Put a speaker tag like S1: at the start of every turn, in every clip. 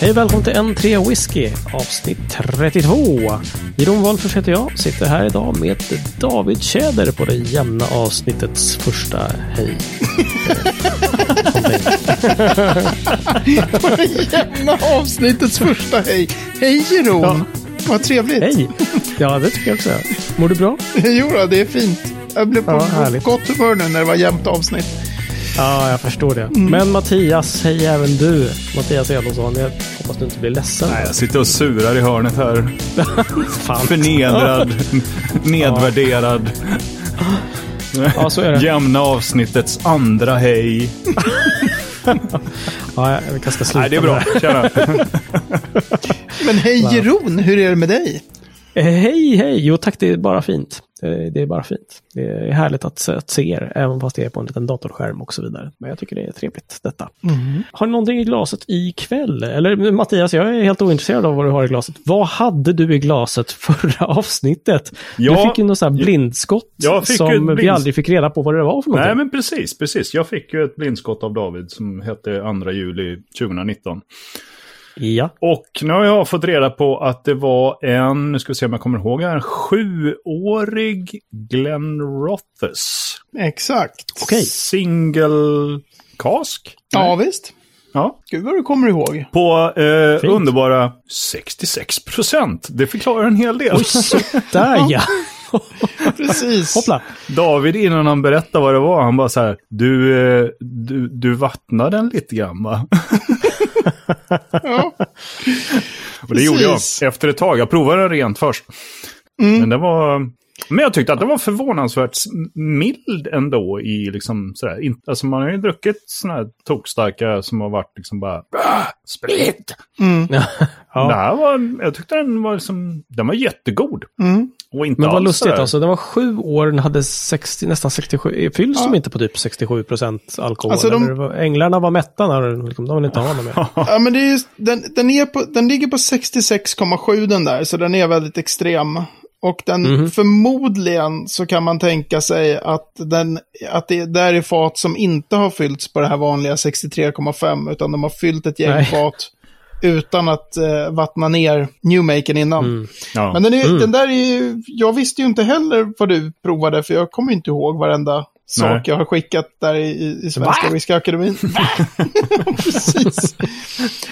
S1: Hej välkommen till N3 Whisky, avsnitt 32. Jeroen Wolffers heter jag, sitter här idag med David Tjäder på det jämna avsnittets första hej.
S2: På det jämna avsnittets första hej. Hej Jeroen!
S1: Ja.
S2: Vad trevligt.
S1: Hej! Ja, det tycker jag också. Mår du bra?
S2: Jo då, det är fint. Jag blev på
S1: Ja, härligt.
S2: gott humör nu när det var jämnt avsnitt.
S1: Ja, jag förstår det. Men Mattias, hej även du. Mattias Elofsson, jag hoppas du inte blir ledsen.
S3: Nej, jag sitter och surar i hörnet här. Förnedrad, nedvärderad.
S1: Ja, så är det.
S3: Jämna avsnittets andra hej.
S1: Ja, jag kanske ska sluta
S3: Nej, det är bra. Tjena.
S2: Men hej Jeroen, hur är det med dig?
S1: det. Hej, hej! Jo tack, det är bara fint. Eh, Det är bara fint. Det är härligt att, att se er, även fast det är på en liten datorskärm och så vidare. Men jag tycker det är trevligt detta. Har ni någonting i glaset ikväll? Eller Mattias, jag är helt ointresserad av vad du har i glaset. Vad hade du i glaset förra avsnittet?
S3: Ja,
S1: du fick ju något sånt här blindskott som
S3: ett
S1: vi aldrig fick reda på vad det var för någonting.
S3: Nej, men precis, precis. Jag fick ju ett blindskott av David som hette 2 juli 2019.
S1: Ja.
S3: Och nu har jag fått reda på att det var en, nu ska vi se om jag kommer ihåg här, sjuårig Glenn Rothes.
S2: Exakt.
S1: Okej.
S3: Single cask.
S2: Ja, visst.
S3: Ja.
S2: Gud vad du kommer ihåg.
S3: På eh, underbara 66 procent. Det förklarar en hel del.
S1: Där ja!
S2: Precis.
S1: Hoppla!
S3: David innan han berättade vad det var, han bara så här, du, eh, du, du vattnar den lite grann va?
S2: Ja.
S3: Och det gjorde jag efter ett tag. Jag provade rent först. Men det var... Men jag tyckte att det var förvånansvärt mild ändå i liksom sådär. Alltså man har ju druckit sådana här tokstarka som har varit liksom bara "Ah, sprit. Det
S1: Ja.
S3: här var, jag tyckte den var liksom, den var jättegod.
S2: Mm.
S3: Och inte
S1: Men vad lustigt alltså, den var sju år, den hade 60, nästan 67, fylls de inte på typ 67 procent alkohol?
S2: Alltså, de-
S1: var, änglarna var mätta när de ville inte ha något mer.
S2: Ja, men det är just, den, den, är på, den ligger på 66,7 den där, så den är väldigt extrem. Och den,
S1: Mhm.
S2: förmodligen så kan man tänka sig att, den, att det där är fat som inte har fyllts på det här vanliga 63,5, utan de har fyllt ett gäng
S1: Nej.
S2: fat utan att eh, vattna ner Newmaken innan.
S1: Mm.
S3: Ja.
S2: Men den, är, den där är ju, jag visste ju inte heller vad du provade, för jag kommer ju inte ihåg varenda sak
S3: Nej.
S2: jag har skickat där i, i, Svenska? Whiskyakademin. Precis.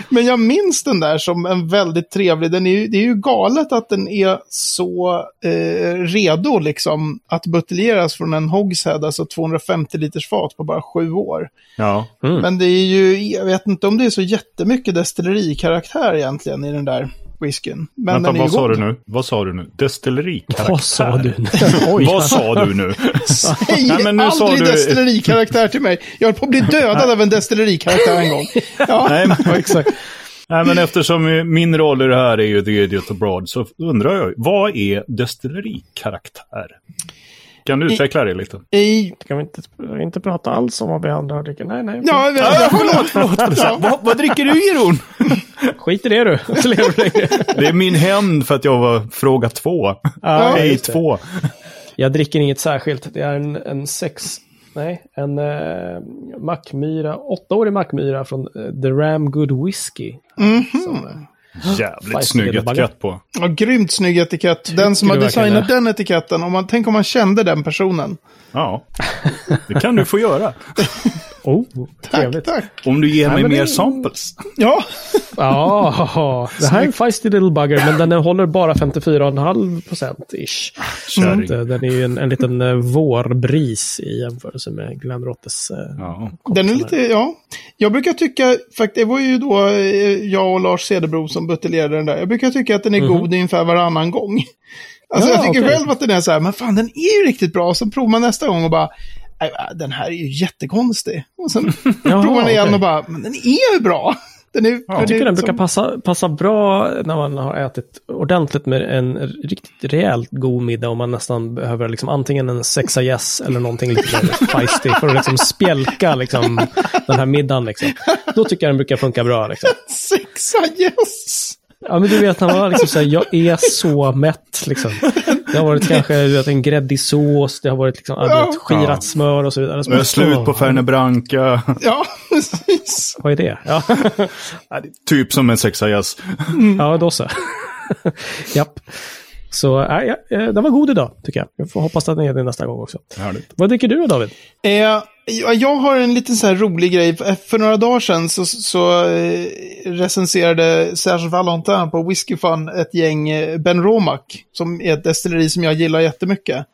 S2: Men jag minns den där som en väldigt trevlig, den är ju, det är ju galet att den är så eh, redo liksom att buteljeras från en hogshead, alltså 250 liters fat på bara sju år.
S3: ja.
S1: Mm.
S2: Men det är ju, jag vet inte om det är så jättemycket destillerikaraktär egentligen i den där whiskyn. Men
S3: Vänta, vad sa
S2: god.
S3: du nu? Vad sa du nu? Destillerikaraktär?
S1: Vad sa du? Oj.
S3: Vad sa du nu?
S2: Säg
S3: Nej, men nu sa
S2: aldrig
S3: du-
S2: destillerikaraktär till mig. Jag höll på att bli dödad av en destillerikaraktär en gång. Ja.
S3: Nej, men,
S1: Ja, exakt.
S3: nej, men eftersom min roll i det här är ju The Idiot Abroad så undrar jag, vad är destillerikaraktär? Kan du utveckla det lite?
S2: I,
S1: Kan vi inte, inte prata alls om vad vi andra dricker? Nej, nej.
S2: ja, ja, ja, förlåt, förlåt. Ja.
S3: vad, vad dricker du, Jeroen?
S1: Skit i det du.
S3: Det är min hämnd för att jag var fråga två.
S1: Ja,
S3: Nej, två.
S1: Jag dricker inget särskilt. Det är en, en sex... Nej, en eh, Mackmyra, åttaårig Mackmyra från eh, The Ram Good Whiskey. Som, eh,
S3: Jävligt snygg etikett på.
S2: Ja, grymt snygg etikett. Den som har designat den etiketten, om man, tänk om man kände den personen.
S3: Ja, det kan du få göra.
S1: oh,
S2: Tack,
S1: trevligt.
S2: tack.
S3: Om du ger mig
S1: men
S3: mer
S1: det-
S3: samples.
S2: Ja,
S1: Ja, det här är en feisty little bugger, men den håller bara 54,5 procent ish. Eh, den är ju en, en liten eh, vårbris i jämförelse med Glenn Rottes. eh,
S3: Ja.
S2: den är lite, ja. Jag brukar tycka, faktiskt, det var ju då eh, jag och Lars Cederbro som buteljerade den där. Jag brukar tycka att den är god ungefär varannan gång. Alltså
S1: Ja,
S2: jag tycker
S1: okej.
S2: själv att den är så här, men fan den är ju riktigt bra. Så provar man nästa gång och bara, "Nej, va, den här är ju jättekonstig. Och sen
S1: Jaha,
S2: provar man igen
S1: okej.
S2: och bara, men den är ju bra. Den är,
S1: Jag tycker den brukar passa, passa bra när man har ätit ordentligt med en riktigt rejält god middag och man nästan behöver liksom antingen en sexa yes eller någonting lite mer feisty för att liksom spjälka liksom den här middagen. Liksom. Då tycker jag den brukar funka bra. Liksom.
S2: Sexa yes!
S1: Ja, men du vet när man har liksom säger jag är så mätt. Liksom. Det har varit kanske du vet, en gräddig sås, det har varit liksom, ja. skirat smör och så vidare. Så
S3: slut på
S1: åh.
S3: Fernet Branca.
S2: Ja, precis.
S1: Vad är det? Ja,
S3: Typ som en sexajazz.
S1: ja då så. Japp. Så äh, ja, eh, den var god idag, tycker jag. Jag får hoppas att den är det nästa gång också.
S3: Härligt.
S1: Vad dricker du då, David?
S2: Eh, ja, jag har en liten så här rolig grej. För några dagar sedan så, så eh, recenserade Serge Valentin på Whiskey Fun ett gäng eh, Ben Romac, som är ett destilleri som jag gillar jättemycket.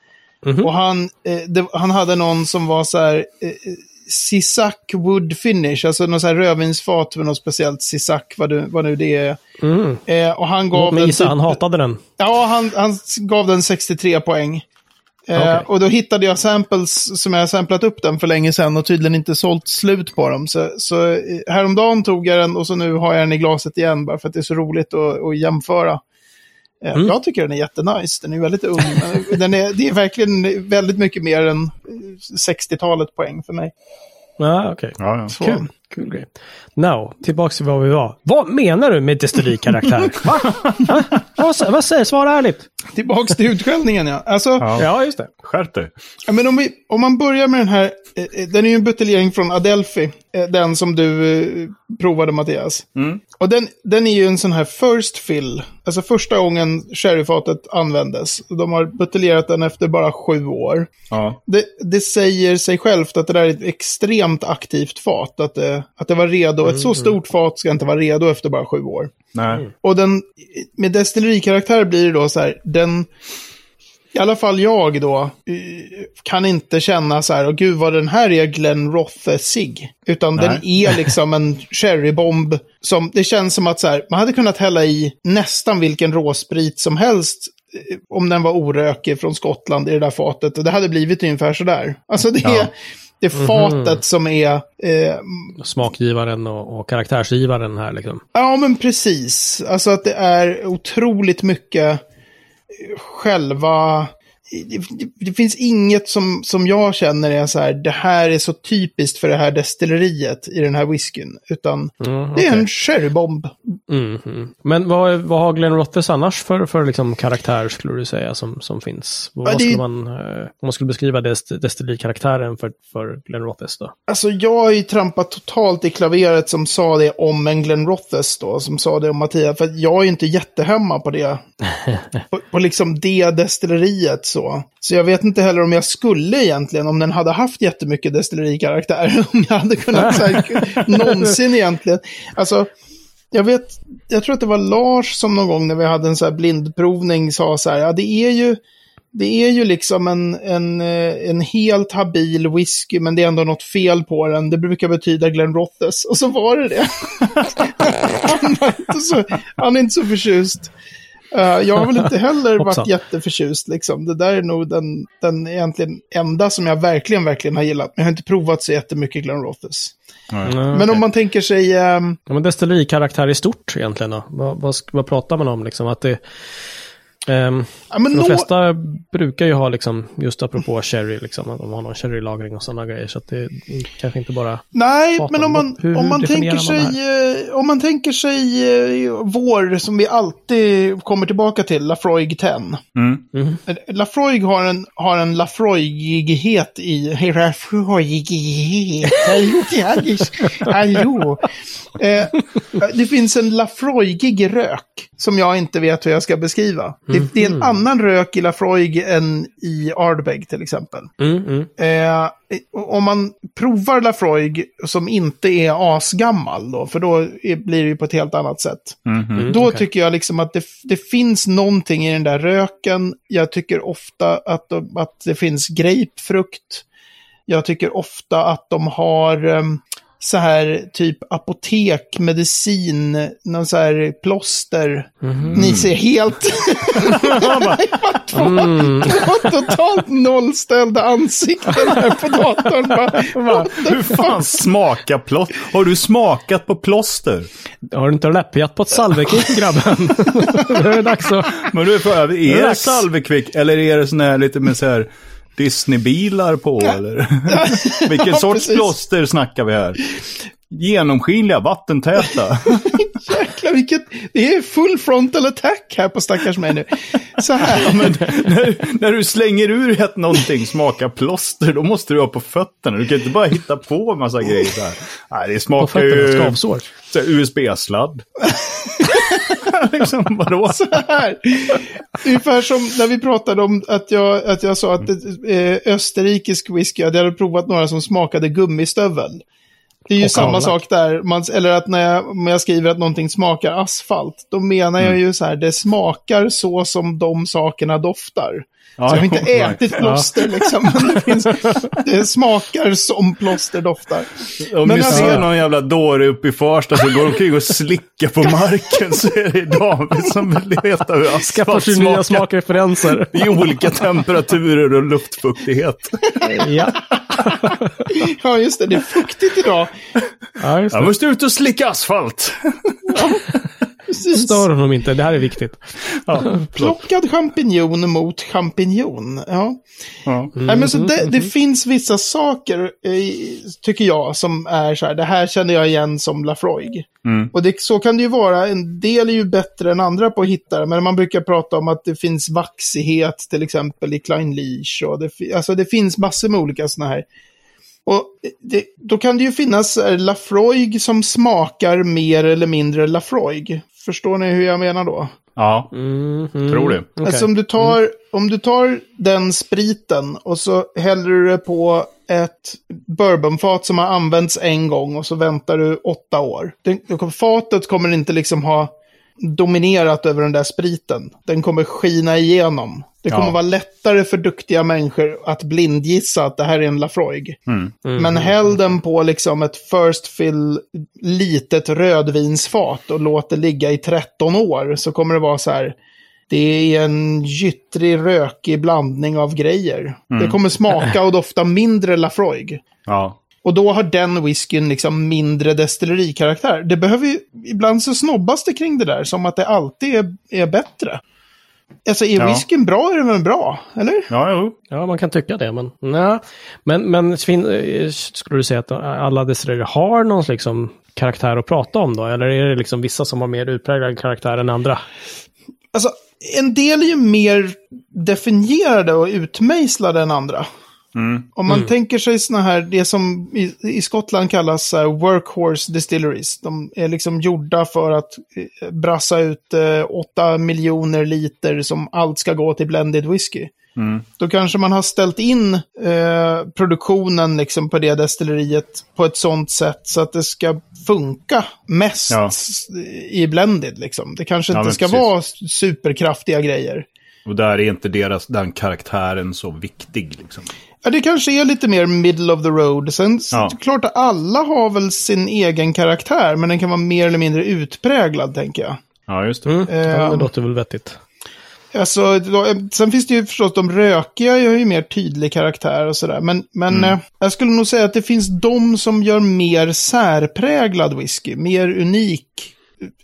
S2: Och han, eh, det, han hade någon som var så här, eh, Sisak Wood Finish, alltså någon så här rödvinsfat med något speciellt Sisak, vad, du, vad nu det är.
S1: Mm.
S2: Eh, och han gav
S1: Låt mig
S2: den
S1: gissa,
S2: typ-
S1: han hatade den.
S2: Ja, han, han gav den 63 poäng. Eh,
S1: Okej.
S2: Och då hittade jag samples som jag samplat upp den för länge sedan och tydligen inte sålt slut på dem. Så, så eh, häromdagen tog jag den och så nu har jag den i glaset igen bara för att det är så roligt att, att jämföra. Eh,
S1: Mm.
S2: Jag tycker den är jättenice, den är väldigt ung. den är, det är verkligen väldigt mycket mer än eh, 60-talet poäng för mig.
S1: Ja, okej.
S3: Ja, ja.
S2: Så.
S1: Kul. Kul grej. Now, tillbaks till vad vi var. Vad menar du med destillerikaraktär? Va? Va? Vad, vad säger Svara ärligt.
S2: Tillbaks till utskällningen ja. Alltså,
S3: Ja.
S1: Ja, just det.
S3: Skärp dig.
S2: Ja, men om, vi, om man börjar med den här, eh, eh, den är ju en buteljering från Adelphi, eh, den som du eh, provade Mattias. Och den, den är ju en sån här first fill, alltså första gången sherryfatet användes. De har buteljerat den efter bara sju år.
S3: Ja.
S2: Det, det säger sig självt att det där är ett extremt aktivt fat, att det, att det var redo. Ett så stort fat ska inte vara redo efter bara sju år.
S3: Nej.
S2: Och den, med destillerikaraktär blir det då så här, den, i alla fall jag då, kan inte känna så här, och gud vad den här är Glen Rothe sig. Utan den är liksom en cherrybomb som, det känns som att så här, man hade kunnat hälla i nästan vilken råsprit som helst eh, om den var orökig från Skottland i det där fatet. Och det hade blivit ungefär så där. Alltså det är,
S3: Ja.
S2: det är fatet som är eh,
S1: Smakgivaren och, och karaktärsgivaren här liksom.
S2: Ja, men precis. Alltså att det är otroligt mycket själva... Det, det, finns inget som, som jag känner är så här, det här är så typiskt för det här destilleriet i den här whiskyn. Utan
S1: Mm,
S2: det är en sherrybomb.
S1: Mm, mm. Men vad, vad har Glenn Rothes annars för, för liksom karaktär skulle du säga som, som finns? Vad,
S2: Ja, det
S1: skulle man, eh, om man skulle beskriva dest, destillerikaraktären för, för Glenn Rothes då?
S2: Alltså jag har ju trampat totalt i klaveret som sa det om en Glenn Rothes då, som sa det om Mattias. För jag är ju inte jättehemma på det. på, på liksom det destilleriet så. Så jag vet inte heller om jag skulle egentligen, om den hade haft jättemycket destillerikaraktär, om jag hade kunnat så här, någonsin egentligen. Alltså, jag vet, jag tror att det var Lars som någon gång när vi hade en så här blindprovning sa så här, ja det är ju, det är ju liksom en, en, eh, en helt habil whisky, men det är ändå något fel på den. Det brukar betyda Glenn Rothes. Och så var det det. han, inte så, han är inte så förtjust. Eh, jag har väl inte heller varit jätteförtjust. Liksom. Det där är nog den, den egentligen enda som jag verkligen, verkligen har gillat. Men jag har inte provat så jättemycket Glenn Rothes.
S1: Mm,
S2: Men
S1: okej.
S2: om man tänker sig... ehm,
S1: Ja, men destillerikaraktär i stort egentligen då? Vad, vad, vad pratar man om liksom? Att det, ehm,
S2: ja, men
S1: de flesta brukar ju ha liksom, just apropå sherry, liksom, att de har någon sherrylagring och sådana grejer. Så att det är kanske inte bara...
S2: Nej, men om
S1: om
S2: man,
S1: hur-
S2: om
S1: hur
S2: man tänker
S1: man
S2: sig, eh, om man tänker sig eh, vår, som vi alltid kommer tillbaka till, Lafroig 10.
S3: Mm.
S2: Eh, Lafroig har en, har en Lafroigighet i... Lafroigighet. Hallå. Eh, det finns en Lafroigig rök som jag inte vet hur jag ska beskriva. Det, det är en annan rök i Lafroig än i Ardbeg till exempel.
S1: Mm, mm.
S2: Eh, om man provar Lafroig som inte är asgammal då, för då är, blir det ju på ett helt annat sätt.
S3: Mhm.
S2: Då
S1: okej.
S2: tycker jag liksom att det, det finns någonting i den där röken. Jag tycker ofta att, de, att det finns grapefrukt. Jag tycker ofta att de har em, så här typ apotek, medicin, någon så här plåster. Ni ser helt...
S1: Mm.
S2: totalt nollställda ansikten här på datorn. Bara,
S3: Hur fan smaka plåster? Har du smakat på plåster?
S1: Har du inte läppjat på ett salvekvick grabben? Då är det dags att...
S3: Men du, är det
S1: Relax.
S3: salvekvick eller är det sån här lite med så här Disney-bilar på eller? Vilken
S2: Ja,
S3: sorts
S2: precis.
S3: plåster snackar vi här? Genomskinliga, vattentäta.
S2: vilket, det är full frontal attack här på stackars mig nu. Så här.
S3: Ja, men, när, när du slänger ur att någonting smakar plåster, då måste du ha på fötterna. Du kan inte bara hitta på en massa grejer så här. Nej, det
S1: På
S3: smakar
S1: fötterna,
S3: ju
S1: skavsår.
S3: USB-sladd. liksom, vadå?
S2: Så här. Ungefär som när vi pratade om att jag, att jag sa att eh, österrikisk whisky, jag hade provat några som smakade gummistövel. Det är ju samma sak där. Man, eller att när jag, när jag skriver att någonting smakar asfalt, då menar jag ju så här, det smakar så som de sakerna doftar.
S3: Ja,
S2: så jag har inte
S3: right.
S2: ätit plåster liksom, men det, finns, det smakar som plåster doftar.
S3: Om
S2: Men
S3: vi
S2: alltså-
S3: ser någon jävla dåre uppe i Farsta som går omkring och slickar på marken så är det David som vill veta hur
S1: Skaffar
S3: asfalt
S1: nya
S3: smakar
S1: smakreferenser.
S3: i olika temperaturer och luftfuktighet.
S1: ja.
S2: Ja, just det, det är fuktigt idag.
S1: ja, just
S3: Jag
S1: det.
S3: måste ut och slicka asfalt.
S2: Precis.
S1: Stör honom inte, det här är viktigt.
S3: Ja.
S2: Plockad champinjon mot champinjon. Ja.
S3: ja.
S2: Nej, men så det, det finns vissa saker, tycker jag, som är så här, det här känner jag igen som Lafroig.
S3: Mm.
S2: Och det, så kan det ju vara, en del är ju bättre än andra på att hitta det, men man brukar prata om att det finns vaxighet till exempel i Klein Leash, och det, alltså det finns massor med olika sådana här. Och det, då kan det ju finnas Lafroig som smakar mer eller mindre Lafroig. Förstår ni hur jag menar då?
S3: ja.
S1: Mm,
S3: Tror det.
S1: okej.
S2: Alltså om du, tar, om du tar den spriten och så häller du det på ett bourbonfat som har använts en gång och så väntar du åtta år. Den, fatet kommer inte liksom ha dominerat över den där spriten. Den kommer skina igenom. Det kommer
S3: Ja.
S2: vara lättare för duktiga människor att blindgissa att det här är en Lafroig.
S3: Mm.
S2: Men häll den på liksom ett first fill litet rödvinsfat och låt det ligga i 13 år så kommer det vara så här. Det är en gyttrig, rökig blandning av grejer. Det kommer smaka och dofta mindre Lafroig.
S3: ja.
S2: Och då har den whiskyn liksom mindre destillerikaraktär. Det behöver ju, ibland så snobbas det kring det där, som att det alltid är, är bättre. Alltså är
S3: Ja.
S2: whiskyn bra är den väl bra, eller?
S3: Ja, jo.
S1: Ja, man kan tycka det, men nej. Men, men eh, skulle du säga att alla destillerier har någon liksom karaktär att prata om då? Eller är det liksom vissa som har mer utpräglad karaktär än andra?
S2: Alltså, en del är ju mer definierade och utmejslade än andra.
S3: Mm.
S2: Om man tänker sig såna här, det som i, i Skottland kallas här, workhorse distilleries. De är liksom gjorda för att eh, brassa ut eh, 8 miljoner liter som allt ska gå till blended whisky.
S3: Mm.
S2: Då kanske man har ställt in eh, produktionen liksom på det destilleriet på ett sånt sätt så att det ska funka mest
S3: Ja.
S2: i blended. Liksom. Det kanske
S3: Ja,
S2: inte ska
S3: precis.
S2: vara superkraftiga grejer.
S3: Och där är inte deras, den karaktären så viktig. Liksom.
S2: Ja, det kanske är lite mer middle of the road. Sen
S3: Ja.
S2: klart att alla har väl sin egen karaktär, men den kan vara mer eller mindre utpräglad, tänker jag.
S3: Ja, just det.
S1: Mm. Ja, det
S2: Ehm.
S1: låter väl vettigt.
S2: Alltså, då, eh, sen finns det ju förstås de rökiga, har ju mer tydlig karaktär och sådär. Men, men eh, jag skulle nog säga att det finns de som gör mer särpräglad whisky, mer unik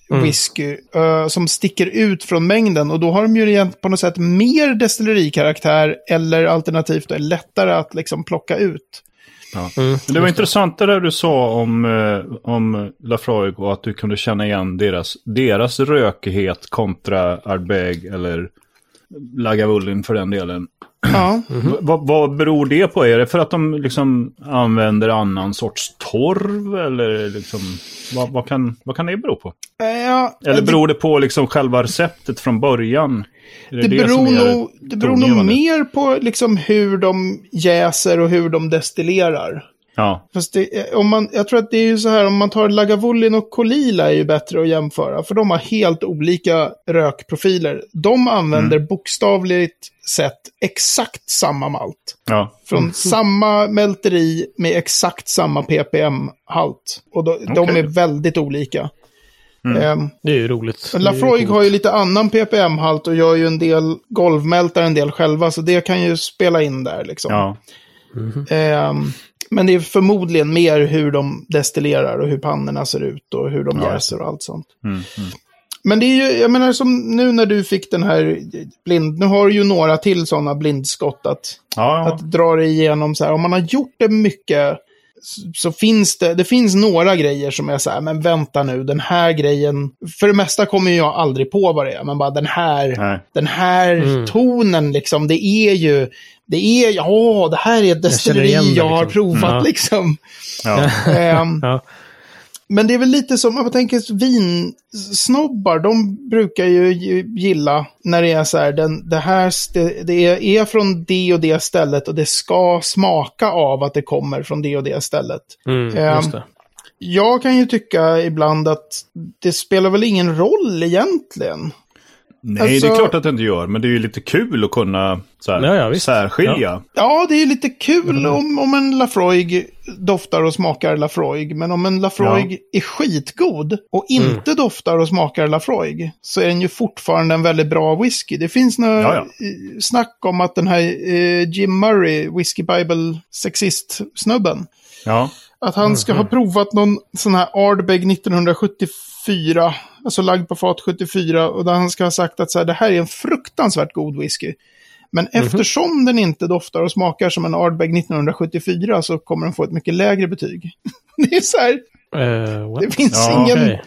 S2: whisky, eh, som sticker ut från mängden. Och då har de ju på något sätt mer destillerikaraktär, eller alternativt är lättare att liksom plocka ut.
S3: Ja.
S1: Mm,
S3: det var intressant det där du sa om, eh, om Lafroig och att du kunde känna igen deras, deras rökighet kontra Ardbeg eller Lagavulin för den delen.
S2: Ja.
S3: V- vad- vad beror det på? Är det för att de liksom använder annan sorts torv eller liksom, vad, vad, kan, vad kan det bero på?
S2: Eh, ja,
S3: Eller
S2: det-
S3: beror det på liksom själva receptet från början?
S2: Det,
S3: som
S2: beror, nog, det beror nog mer på liksom hur de jäser och hur de destillerar.
S3: Ja,
S2: Fast det, om man, jag tror att det är ju så här, om man tar Lagavulin och Kolila är ju bättre att jämföra. För de har helt olika rökprofiler. De använder bokstavligt sett exakt samma malt.
S3: ja.
S2: Från samma mälteri med exakt samma ppm-halt. Och då, de
S3: Okej.
S2: är väldigt olika. Ehm,
S1: Det är ju roligt.
S2: Lafroig har ju lite annan ppm-halt och gör ju en del golvmältar en del själva, så det kan ju spela in där liksom.
S3: ja.
S2: Ehm, men det är förmodligen mer hur de destillerar och hur pannorna ser ut och hur de
S3: Ja,
S2: jäser och allt sånt.
S3: Mm, mm.
S2: Men det är ju, jag menar som nu när du fick den här blind, nu har du ju några till sådana blindskott att,
S3: ja, ja.
S2: att dra det igenom så här. Om man har gjort det mycket så finns det, det finns några grejer som är så här, men vänta nu, den här grejen, för det mesta kommer jag aldrig på vad det är, men bara den här,
S3: Nej.
S2: den här
S1: Mm.
S2: tonen liksom, det är ju, det är, ja, det här är ett destilleri
S1: det,
S2: jag har
S1: liksom.
S2: provat
S1: Ja.
S2: liksom.
S3: Ja.
S2: Ehm,
S1: Ja.
S2: Men det är väl lite som, om man tänker vinsnobbar, de brukar ju gi- gilla när det är så här, den, det här det, det är, från det och det stället och det ska smaka av att det kommer från det och det stället.
S1: Mm, just det.
S2: Jag kan ju tycka ibland att det spelar väl ingen roll egentligen.
S3: Nej,
S2: Alltså-
S3: det är klart att det inte gör, men det är ju lite kul att kunna så här,
S1: Ja, ja,
S3: särskilja.
S2: Ja, det är lite kul
S1: Mm.
S2: om, om en Lafroig doftar och smakar Lafroig. Men om en Lafroig är skitgod och
S1: Mm.
S2: inte doftar och smakar Lafroig så är den ju fortfarande en väldigt bra whisky. Det finns några
S3: Ja, ja.
S2: eh, snack om att den här eh, Jim Murray, Whiskey Bible sexist-snubben,
S3: Ja.
S2: att han ska ha provat någon sån här Ardbeg 1974, alltså lagd på fat 74, och där han ska ha sagt att så här, det här är en fruktansvärt god whisky. Men eftersom den inte doftar och smakar som en Ardbeg 1974 så kommer den få ett mycket lägre betyg. det är så här,
S1: what?
S2: det finns
S3: Ja,
S2: ingen,
S1: Okej.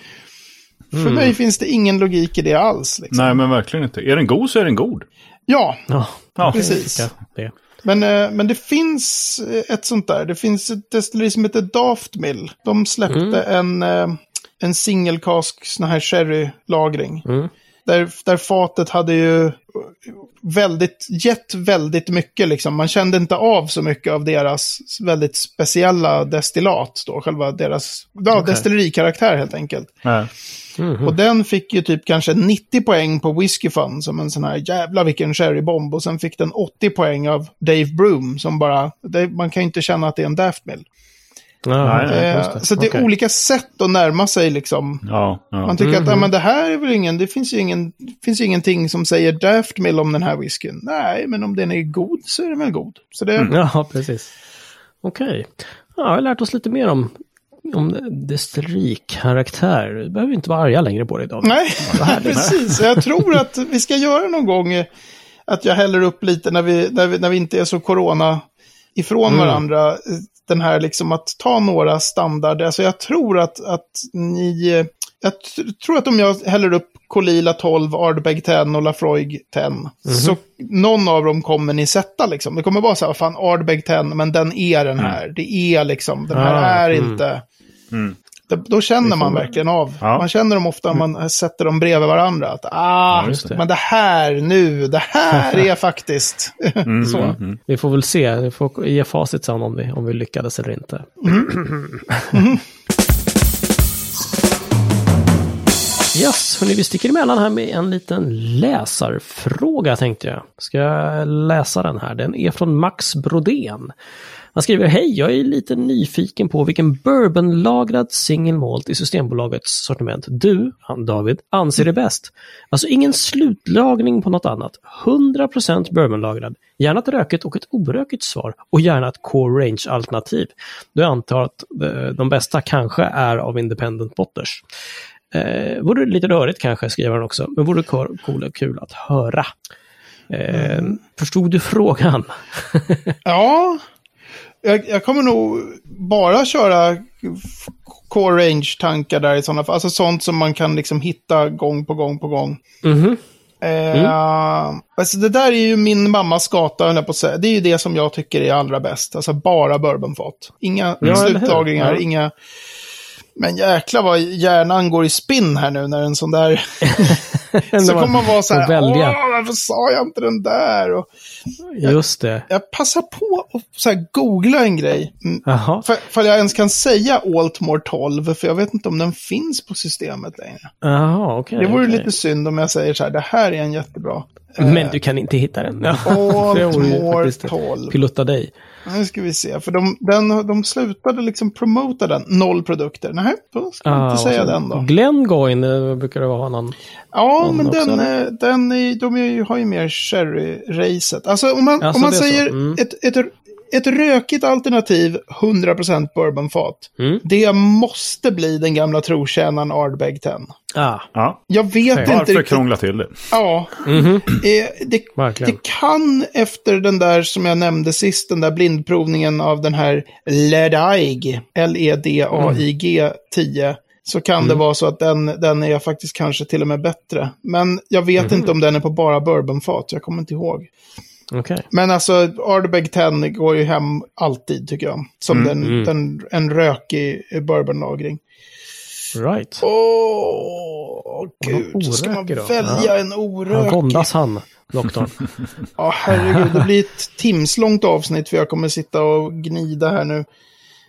S2: för mig finns det ingen logik i det alls. Liksom.
S3: Nej, men verkligen inte. Är den god så är den god.
S2: Ja,
S1: Ja,
S3: Ja,
S2: precis.
S1: ja, det.
S2: Men, eh, men det finns eh, ett sånt där. Det finns ett destilleri som heter Daft Mill. De släppte en, eh, en singelkask sån här sherry-lagring.
S1: Mm.
S2: Där, där fatet hade ju väldigt, gett väldigt mycket liksom. Man kände inte av så mycket av deras väldigt speciella destillat då. Själva deras, ja, destillerikaraktär helt enkelt.
S3: Nej.
S1: Mhm.
S2: Och den fick ju typ kanske 90 poäng på Whiskey Fun som en sån här jävla vilken sherrybomb. Och sen fick den 80 poäng av Dave Broom som bara, det, man kan ju inte känna att det är en Daft Mill.
S1: Ja,
S2: Eh, så det är olika sätt att närma sig liksom.
S3: Ja, ja.
S2: Man tycker att ja,
S1: Mhm.
S2: men det här är väl ingen, det finns ju ingen, finns ju ingenting som säger Daft Mill om den här whiskyn. Nej, men om den är god så är den väl god. Så det,
S3: Mm.
S1: Ja, precis. Okej. Ja, jag har lärt oss lite mer om, om destillerikaraktär. Vi behöver inte vara arga längre på det idag.
S2: Nej, precis. Jag tror att vi ska göra någon gång eh, att jag häller upp lite när vi, när vi, när vi inte är så corona ifrån
S1: Mm.
S2: varandra. Den här liksom att ta några standard. Alltså jag tror att, att ni... Jag tror att om jag häller upp Colila 12, Ardbeg 10 och Lafroig 10.
S1: Mhm.
S2: Så någon av dem kommer ni sätta liksom. Det kommer vara så här, fan Ardbeg 10, men den är den här. Det är liksom, den här
S1: Ah,
S2: är
S1: mm.
S2: inte...
S3: Mm.
S2: Då, då känner man verkligen av.
S3: Ja.
S2: Man känner dem ofta om man sätter dem bredvid varandra. Att, ah,
S3: Ja, det.
S2: men det här nu, det här är faktiskt...
S3: Mm,
S2: så.
S3: mm, mm.
S1: Vi får väl se. Vi får ge facit sen om vi, om vi lyckades eller inte. Yes, hörni, vi sticker emellan här med en liten läsarfråga tänkte jag. Ska jag läsa den här? Den är från Max Brodén. Han skriver Hej, jag är lite nyfiken på vilken bourbonlagrad single malt i Systembolagets sortiment du, han David, anser är bäst. Alltså ingen slutlagning på något annat. 100% bourbonlagrad. Gärna ett rökigt och ett orökigt svar. Och gärna ett core range-alternativ. Då jag antar att eh, de bästa kanske är av independent botters. Eh, vore lite rörigt kanske, skriver han också, men vore cool och kul att höra. Eh, Förstod du frågan?
S2: Ja, jag, jag kommer nog bara köra core range-tankar där i sådana fall. Alltså sånt som man kan liksom hitta gång på gång på gång.
S1: Mhm.
S2: Eh, alltså det där är ju min mammas gata, på säga. Det är ju det som jag tycker är allra bäst. Alltså bara bourbonfat. Inga
S1: hur?
S2: slutlagringar,
S1: Ja.
S2: inga... Men jäkla vad hjärnan går i spinn här nu när en sån där... så kommer man vara så här, åh, varför sa jag inte den där? Och
S1: Just det.
S2: jag passar på att så här googla en grej. Mm,
S1: Jaha.
S2: För, för jag ens kan säga Altmore 12, för jag vet inte om den finns på systemet längre.
S1: Jaha, okej.
S2: Det vore
S1: okej.
S2: lite synd om jag säger så här, det här är en jättebra.
S1: Men du kan inte hitta den. Ja,
S2: Altmore
S1: faktiskt
S2: 12.
S1: Pilota dig.
S2: Nu ska vi se, för de, den, de slutade liksom promota den, noll produkter. Nej, då ska
S1: Ah,
S2: inte säga den då.
S1: Glengoyne eh, brukar det vara någon.
S2: Ja,
S1: någon
S2: men
S1: också,
S2: den,
S1: eller?
S2: eh, den är, de är, ju- har ju mer sherry-racet. Alltså om man,
S1: Alltså,
S2: om man säger
S1: Mm.
S2: ett, ett, ett rökigt alternativ, 100% bourbonfat.
S1: Mm.
S2: Det måste bli den gamla trotjänaren Ardbeg 10.
S1: Ah,
S3: Ja.
S2: Jag vet
S1: Fair.
S2: inte
S3: Varför
S2: riktigt.
S3: krångla till det?
S2: Ja,
S1: mhm,
S2: eh, det, det kan efter den där som jag nämnde sist, den där blindprovningen av den här Ledaig, L-E-D-A-I-G 10, så kan det vara så att den, den är faktiskt kanske till och med bättre. Men jag vet inte om den är på bara bourbonfat, jag kommer inte ihåg.
S1: Okej.
S2: Men alltså, Ardbeg 10 går ju hem alltid tycker jag. Som den,
S1: mm.
S2: Den, en rökig bourbonlagring.
S1: Right.
S2: Åh, gud. Så ska man
S1: då?
S2: välja
S1: Ja.
S2: en
S1: Han
S2: orökig.
S1: våndas han, doktorn.
S2: Ja, herregud. Det blir ett timslångt avsnitt för jag kommer sitta och gnida här nu.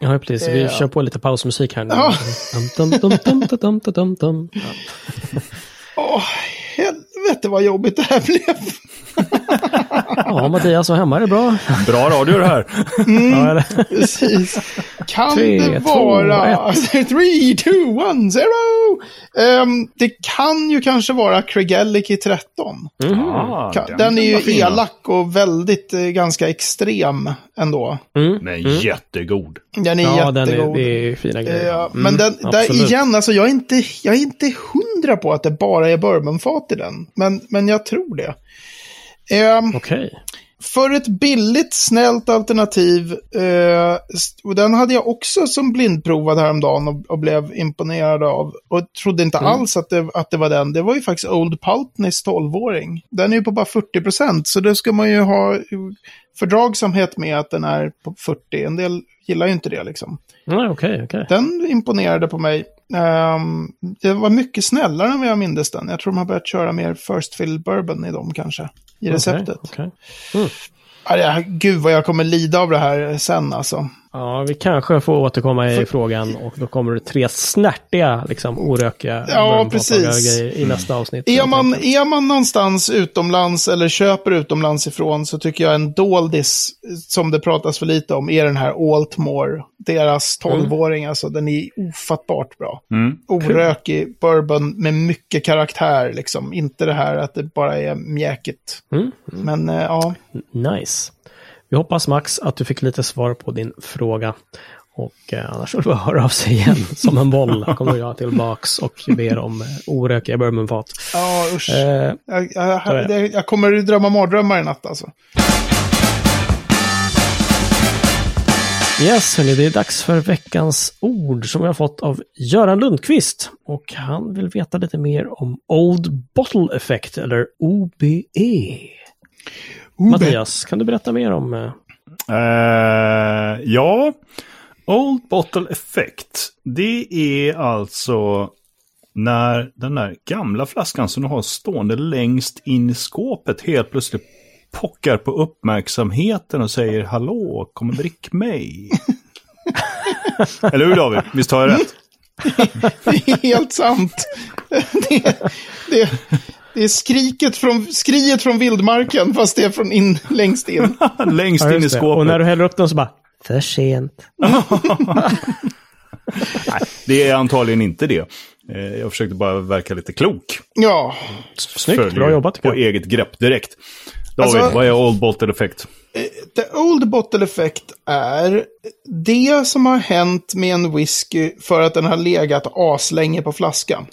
S1: Ja, precis. Vi
S2: Ja.
S1: kör på lite pausmusik här nu.
S2: Ja.
S1: Dum, dum, dum, dum, dum, dum, dum, dum. Ja.
S2: Åh, helvete vad jobbigt det här blev.
S1: Ja, Mattias var hemma, är bra?
S3: Bra radio det här.
S1: Ja, eller?
S2: Precis. Kan
S1: Tre,
S2: det vara... Three, two, one, zero! Ehm, det kan ju kanske vara Craigelliki 13.
S3: Ah,
S2: Ka- Den är ju elak och väldigt, eh, ganska extrem ändå.
S1: Mm.
S3: Men jättegod.
S2: Den är
S1: Ja, den är,
S2: jättegod.
S1: det är fina grejer. Mm,
S2: men den, där igen, alltså jag är, inte, jag är inte hundra på att det bara är bourbonfat i den. Men, men jag tror det. Ehm,
S1: Okej.
S2: för ett billigt, snällt alternativ, eh, och den hade jag också som blindprovad häromdagen och, och blev imponerad av. Och trodde inte alls att det, att det var den. Det var ju faktiskt Old Pultneys 12-åring. Den är ju på bara 40% så det ska man ju ha fördragsamhet med att den är på 40. En del gillar ju inte det liksom.
S1: Nej, okej, okej.
S2: Den imponerade på mig. Ehm, det var mycket snällare än vad jag mindes den. Jag tror de har börjat köra mer first fill bourbon i dem kanske. I receptet.
S1: Okej, okej.
S2: Ja, Gud vad jag kommer lida av det här sen alltså.
S1: Ja, vi kanske får återkomma i frågan och då kommer det tre snärtiga, liksom orökiga
S2: Ja, precis.
S1: grejer i nästa avsnitt.
S2: Är man, är man någonstans utomlands eller köper utomlands ifrån så tycker jag en doldis, som det pratas för lite om, är den här Altmore. Deras 12-åring, alltså den är ofattbart bra.
S3: Mm.
S2: Orökig bourbon med mycket karaktär, liksom. Inte det här att det bara är mjäkigt.
S1: Mm,
S2: Men eh, ja,
S1: Nice. Vi hoppas Max att du fick lite svar på din fråga. Och eh, annars får du bara höra av sig igen. Som en boll kommer jag tillbaks och ber om eh, orökiga bourbonfat.
S2: ja usch.
S1: Eh,
S2: Jag, jag, jag, jag kommer drömma mardrömmar i natt alltså.
S1: yes, hörni, det är dags för veckans ord som jag har fått av Göran Lundqvist. Och han vill veta lite mer om Old Bottle Effect, eller OBE. Mattias, kan du berätta mer om... Eh,
S3: ja, Old Bottle Effect. Det är alltså när den där gamla flaskan som du har stående längst in i skåpet helt plötsligt pockar på uppmärksamheten och säger hallå, kom och drick mig. Eller hur David? Visst har jag rätt?
S2: Det är helt sant. Det, det, det är skriket från, skriet från vildmarken, fast det är från in, längst in.
S3: längst
S1: Ja,
S3: in i skåpet.
S1: Och när du häller upp den så bara, för sent.
S3: Nej, det är antagligen inte det. Eh, Jag försökte bara verka lite klok.
S2: Ja,
S1: Snyggt,
S3: Följer
S1: bra jobbat
S3: På
S1: jag.
S3: eget grepp direkt. David,
S2: Alltså-
S3: vad är Old Bottle Effect?
S2: The Old Bottle Effect är det som har hänt med en whisky för att den har legat aslänge på flaskan.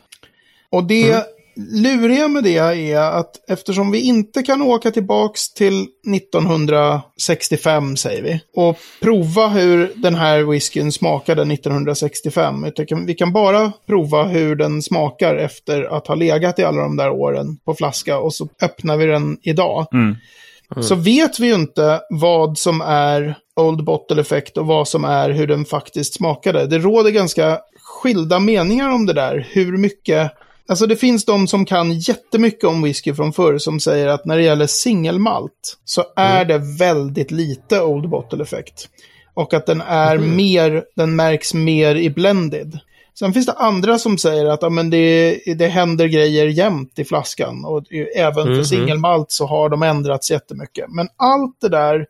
S2: Och det luriga med det är att eftersom vi inte kan åka tillbaks till 1965, säger vi, och prova hur den här whiskyn smakade 1965, utan vi kan bara prova hur den smakar efter att ha legat i alla de där åren på flaska och så öppnar vi den idag så vet vi ju inte vad som är Old Bottle Effect och vad som är hur den faktiskt smakade. Det råder ganska skilda meningar om det där. Hur mycket... Alltså det finns de som kan jättemycket om whisky från förr som säger att när det gäller singelmalt så är det väldigt lite Old Bottle Effect. Och att den är mer, den märks mer i blended. Sen finns det andra som säger att ja, men det, det händer grejer jämt i flaskan. Och även för singelmalt så har de ändrats jättemycket. Men allt det där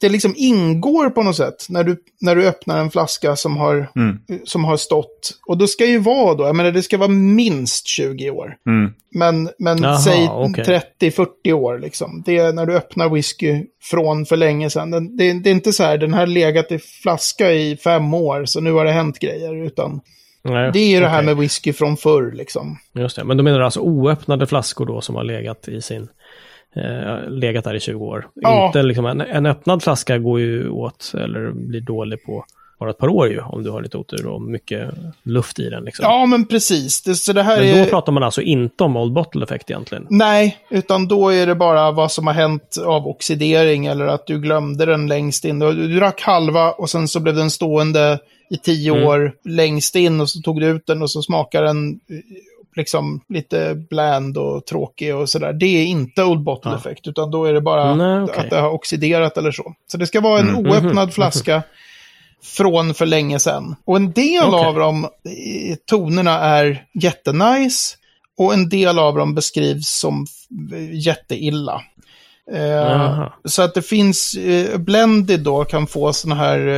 S2: det liksom ingår på något sätt när du, när du öppnar en flaska som har,
S3: Mm.
S2: som har stått. Och då ska ju vara då, jag menar det ska vara minst 20 år.
S3: Mm.
S2: Men, men
S1: Jaha,
S2: säg
S1: okej.
S2: 30-40 år liksom. Det är när du öppnar whisky från för länge sedan. Den, det, det är inte så här, den har legat i flaska i fem år, så nu har det hänt grejer. Utan
S1: Nej,
S2: det är ju det här med whisky från förr liksom.
S1: Just det, men då menar du alltså oöppnade flaskor då som har legat i sin... Eh, legat där i 20 år.
S2: Ja.
S1: Inte liksom en, en öppnad flaska går ju åt eller blir dålig på bara ett par år ju om du har lite otur och mycket luft i den. Liksom.
S2: Ja, men precis. Det, så det här
S1: men då
S2: är...
S1: pratar man alltså inte om old bottle effekt egentligen.
S2: Nej, utan då är det bara vad som har hänt av oxidering eller att du glömde den längst in. Du, du drack halva och sen så blev den stående i tio
S1: Mm.
S2: år längst in och så tog du ut den och så smakar den eh, liksom lite bland och tråkig och sådär. Det är inte old bottle
S1: Ja.
S2: effekt, utan då är det bara
S1: Nej, okej.
S2: att det har oxiderat eller så. Så det ska vara en
S3: Mm.
S2: oöppnad
S1: Mhm.
S2: flaska från för länge sedan. Och en del
S1: Okej.
S2: av dem, eh, tonerna är jättenice. Och en del av dem beskrivs som jätteilla. Eh, så att det finns, eh, Blended då kan få såna här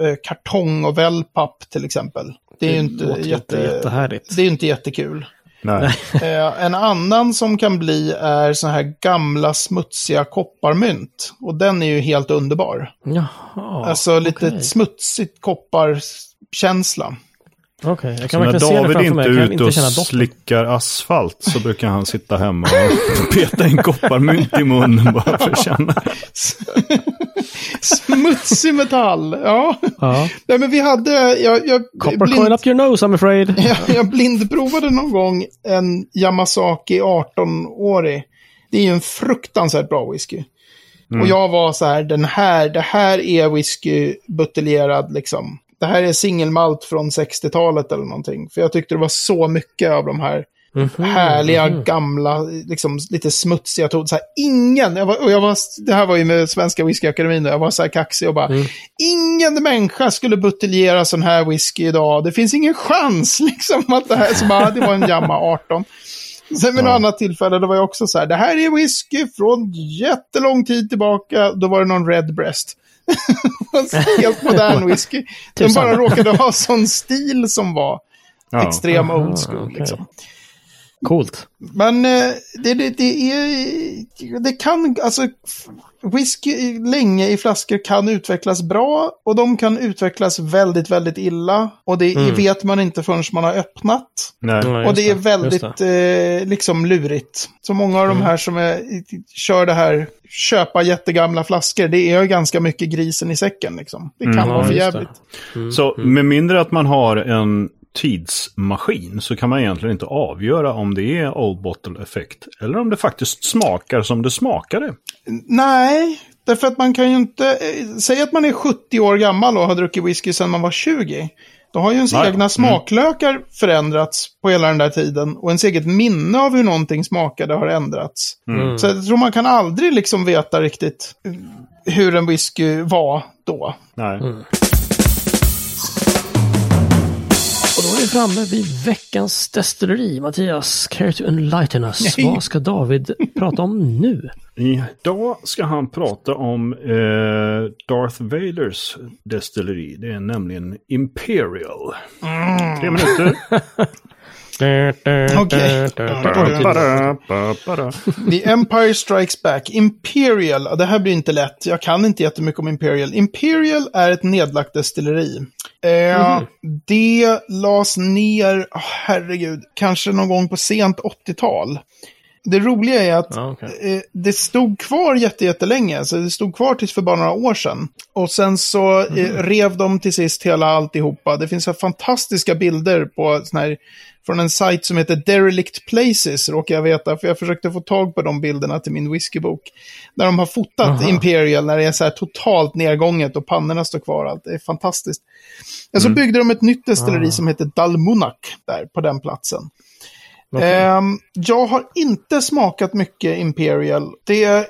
S2: eh, kartong och wellpapp till exempel. Det är ju inte, jätte,
S1: jättehärligt.
S2: det är inte jättekul.
S3: Nej.
S2: Eh, en annan som kan bli är såna här gamla smutsiga kopparmynt. Och den är ju helt underbar.
S1: Jaha,
S2: alltså lite
S1: okej.
S2: smutsigt kopparkänsla.
S1: Okej, jag
S3: Så
S1: kan
S3: när
S1: verkligen se det
S3: David
S1: framför mig.
S3: inte
S1: Jag
S3: är
S1: kan
S3: ute
S1: inte
S3: och slickar asfalt så brukar han sitta hemma och peta in kopparmynt i munnen bara för att känna.
S2: Smutsig metall, ja.
S1: Ja.
S2: Nej, men vi hade, jag, jag,
S1: Copper coin up your nose I'm afraid.
S2: jag, jag blindprovade någon gång en Yamasaki 18-årig. Det är ju en fruktansvärt bra whisky. Och jag var så här, den här, det här är whisky buteljerad liksom. Det här är singelmalt från 60-talet eller någonting. För jag tyckte det var så mycket av de här
S1: Mhm,
S2: härliga,
S1: mhm.
S2: gamla, liksom lite smutsiga toner. Så här, ingen, jag var, och jag var, det här var ju med Svenska Whiskyakademin, jag var så här kaxig och bara,
S1: Mm.
S2: ingen människa skulle buteljera sån här whisky idag. Det finns ingen chans liksom att det här, så bara, det var en Jamma 18. Sen vid något annat tillfälle, då var jag också så här, det här är whisky från jättelång tid tillbaka. Då var det någon Red Breast. Helt modern whisky. Den bara råkade ha sån stil som var
S3: Ja.
S2: extrem
S1: Aha,
S2: old school.
S1: okej.
S2: Liksom.
S1: Coolt.
S2: Men eh, det, det, det är... Det kan, alltså... Whisky länge i flaskor kan utvecklas bra och de kan utvecklas väldigt, väldigt illa. Och det
S1: Mm.
S2: vet man inte förrän man har öppnat.
S3: Nej.
S2: Och det är väldigt
S1: det.
S2: eh, liksom lurigt. Så många av de här som är, kör det här, köpa jättegamla flaskor, det är ju ganska mycket grisen i säcken liksom. Det kan
S3: Mm,
S2: vara för jävligt.
S1: Mm,
S3: Så
S1: mm.
S3: med mindre att man har en tidsmaskin så kan man egentligen inte avgöra om det är old bottle effekt eller om det faktiskt smakar som det smakade.
S2: Nej, därför att man kan ju inte... Eh, säg att man är 70 år gammal och har druckit whisky sedan man var 20. Då har ju ens
S3: ja.
S2: egna
S3: Mm.
S2: smaklökar förändrats på hela den där tiden. Och ens eget minne av hur någonting smakade har ändrats.
S1: Mm.
S2: Så jag tror man kan aldrig liksom veta riktigt hur en whisky var då.
S3: Nej.
S1: Mm. Och då är vi framme vid veckans destilleri. Mattias, care to enlighten us.
S2: Nej.
S1: Vad ska David prata om nu?
S3: Idag ska han prata om eh, Darth Vaders destilleri. Det är nämligen Imperial. Tre minuter.
S2: Okej. The Empire Strikes Back. Imperial, det här blir inte lätt. Jag kan inte jättemycket om Imperial. Imperial är ett nedlagt destilleri. Eh, Det lades ner, oh, herregud, kanske någon gång på sent 80-tal. Det roliga är att
S1: Ja, okej.
S2: eh, det stod kvar jätte- jättelänge, så det stod kvar tills för bara några år sedan. Och sen så eh, rev de till sist hela alltihopa. Det finns så fantastiska bilder på sån här, från en sajt som heter Derelict Places, råkar jag veta, för jag försökte få tag på de bilderna till min whiskybok. Där de har fotat
S1: Aha.
S2: Imperial när det är så här totalt nedgånget och pannorna står kvar. Allt. Det är fantastiskt. Och så byggde de ett nytt destilleri
S1: Ah.
S2: som heter Dalmunak där på den platsen. Ehm, jag har inte smakat mycket Imperial. Det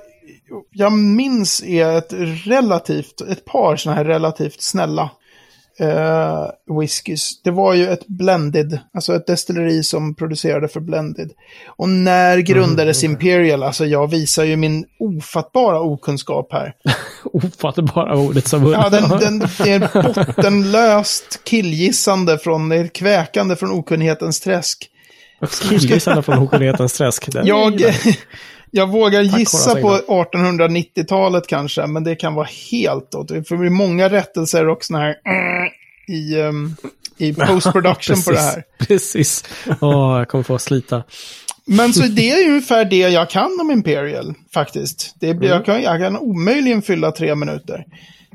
S2: jag minns är ett relativt, ett par sådana här relativt snälla eh, whiskys. Det var ju ett blended, alltså ett destilleri som producerade för blended. Och när grundades
S1: Mm,
S2: Imperial? Alltså jag visar ju min ofattbara okunskap här.
S1: Ofattbara ordet som
S2: Ja, den, den, det är bottenlöst killgissande från, det är kväkande från okunnighetens träsk.
S1: Killgissarna från Hokunnighetens träsk. Den
S2: Jag, jag vågar gissa på 1890-talet kanske, men det kan vara helt åt. För det blir många rättelser och såna här mm, i, um, i post-production på det här.
S1: Precis. Åh, jag kommer få slita.
S2: Men så det är ungefär det jag kan om Imperial, faktiskt. Det blir, jag, kan, jag kan omöjligen fylla tre minuter.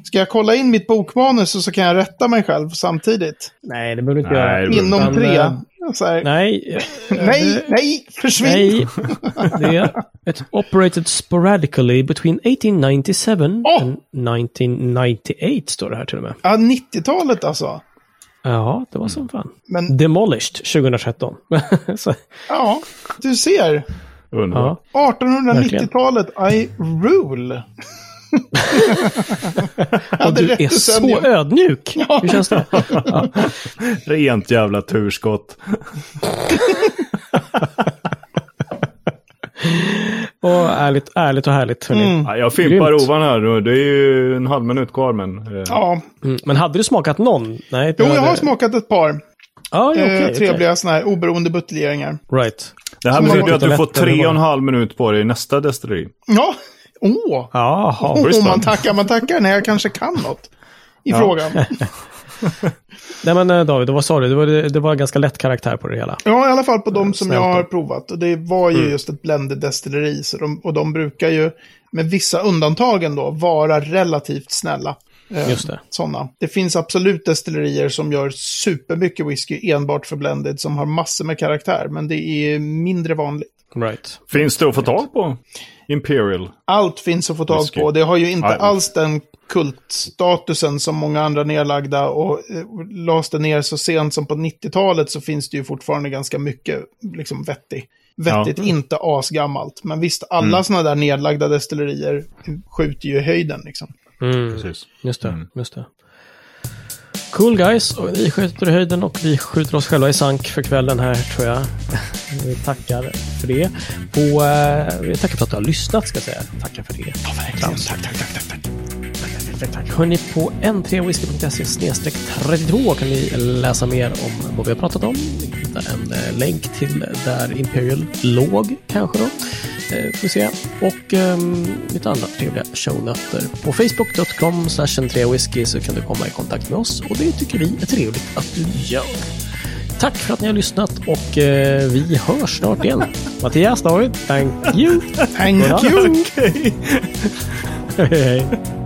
S2: Ska jag kolla in mitt bokmanus och så kan jag rätta mig själv samtidigt?
S1: Nej, det behöver du inte
S3: Nej,
S1: göra.
S2: Inom tre?
S1: eh,
S2: här,
S1: Nej. eh,
S2: nej, nej, försvinn!
S1: Nej, det är it operated sporadically between 1897
S2: Åh!
S1: and 1998 står det här till och med.
S2: Ja, 90-talet alltså.
S1: Ja, det var som fan.
S2: Men
S1: Demolished 2013. Så,
S2: ja, du ser.
S3: Underbart.
S1: ja.
S2: 1890-talet, I rule. Ja,
S1: Och du är så ödmjuk. Hur känns det? Ja.
S3: Rent jävla turskott.
S1: Och ärligt, ärligt och härligt.
S2: Mm.
S3: Ja, jag fimpar
S1: Grymt.
S3: ovan här nu. Det är ju en halv minut kvar men... eh,
S2: Ja,
S1: Mm. Men hade du smakat någon? Nej.
S2: jo,
S1: det
S2: jag har
S1: hade-
S2: smakat ett par
S1: Ja, ja,
S2: eh,
S1: okej, okej.
S2: trevliga sådana här oberoende buteljeringar.
S1: Right.
S3: Det här betyder att du får tre och en halv minut på dig i nästa destilleri.
S2: Ja, åh!
S1: Jaha.
S2: Oh, man tackar, man tackar när jag kanske kan något i frågan.
S1: Nej men eh, David, vad sa du? Det var, det var ganska lätt karaktär på det hela.
S2: Ja, i alla fall på de som
S1: Snällt
S2: jag har provat. Och det var ju just ett blended destilleri. Så de, och de brukar ju, med vissa undantagen då, vara relativt snälla. Eh,
S1: Just det.
S2: Sådana. Det finns absolut destillerier som gör supermycket whisky enbart för blended, som har massor med karaktär. Men det är mindre vanligt.
S1: Right.
S3: Finns det att få tag på? Imperial.
S2: Allt finns att få tag
S3: Whisky.
S2: på. Det har ju inte
S3: Nej.
S2: alls den kultstatusen som många andra nedlagda. Och eh, lades det ner så sent som på 90-talet så finns det ju fortfarande ganska mycket liksom vettig. Vettigt,
S3: Ja.
S2: inte asgammalt. Men visst, alla sådana där nedlagda destillerier skjuter ju i höjden liksom.
S1: Mm.
S3: Precis.
S1: Just det, just det. Cool guys, och vi skjuter i höjden och vi skjuter oss själva i sank för kvällen här tror jag. Vi tackar för det. Och eh, vi tackar för att du har lyssnat ska jag säga. Tackar för det. Ja, verkligen. Tack, tack, tack, tack, tack. Tack, tack. Hörni, på n3whisky.se 32 kan ni läsa mer om vad vi har pratat om. Ni hittar en eh, länk till där Imperial låg kanske då. Eh, får vi se. Och um, lite andra trevliga shownoter. På facebook.com whisky så kan du komma i kontakt med oss och det tycker vi är trevligt att du gör. Tack för att ni har lyssnat och eh, vi hörs snart igen. Mattias, David, thank you.
S2: Thank you!
S3: Okej.
S1: Hej, hej.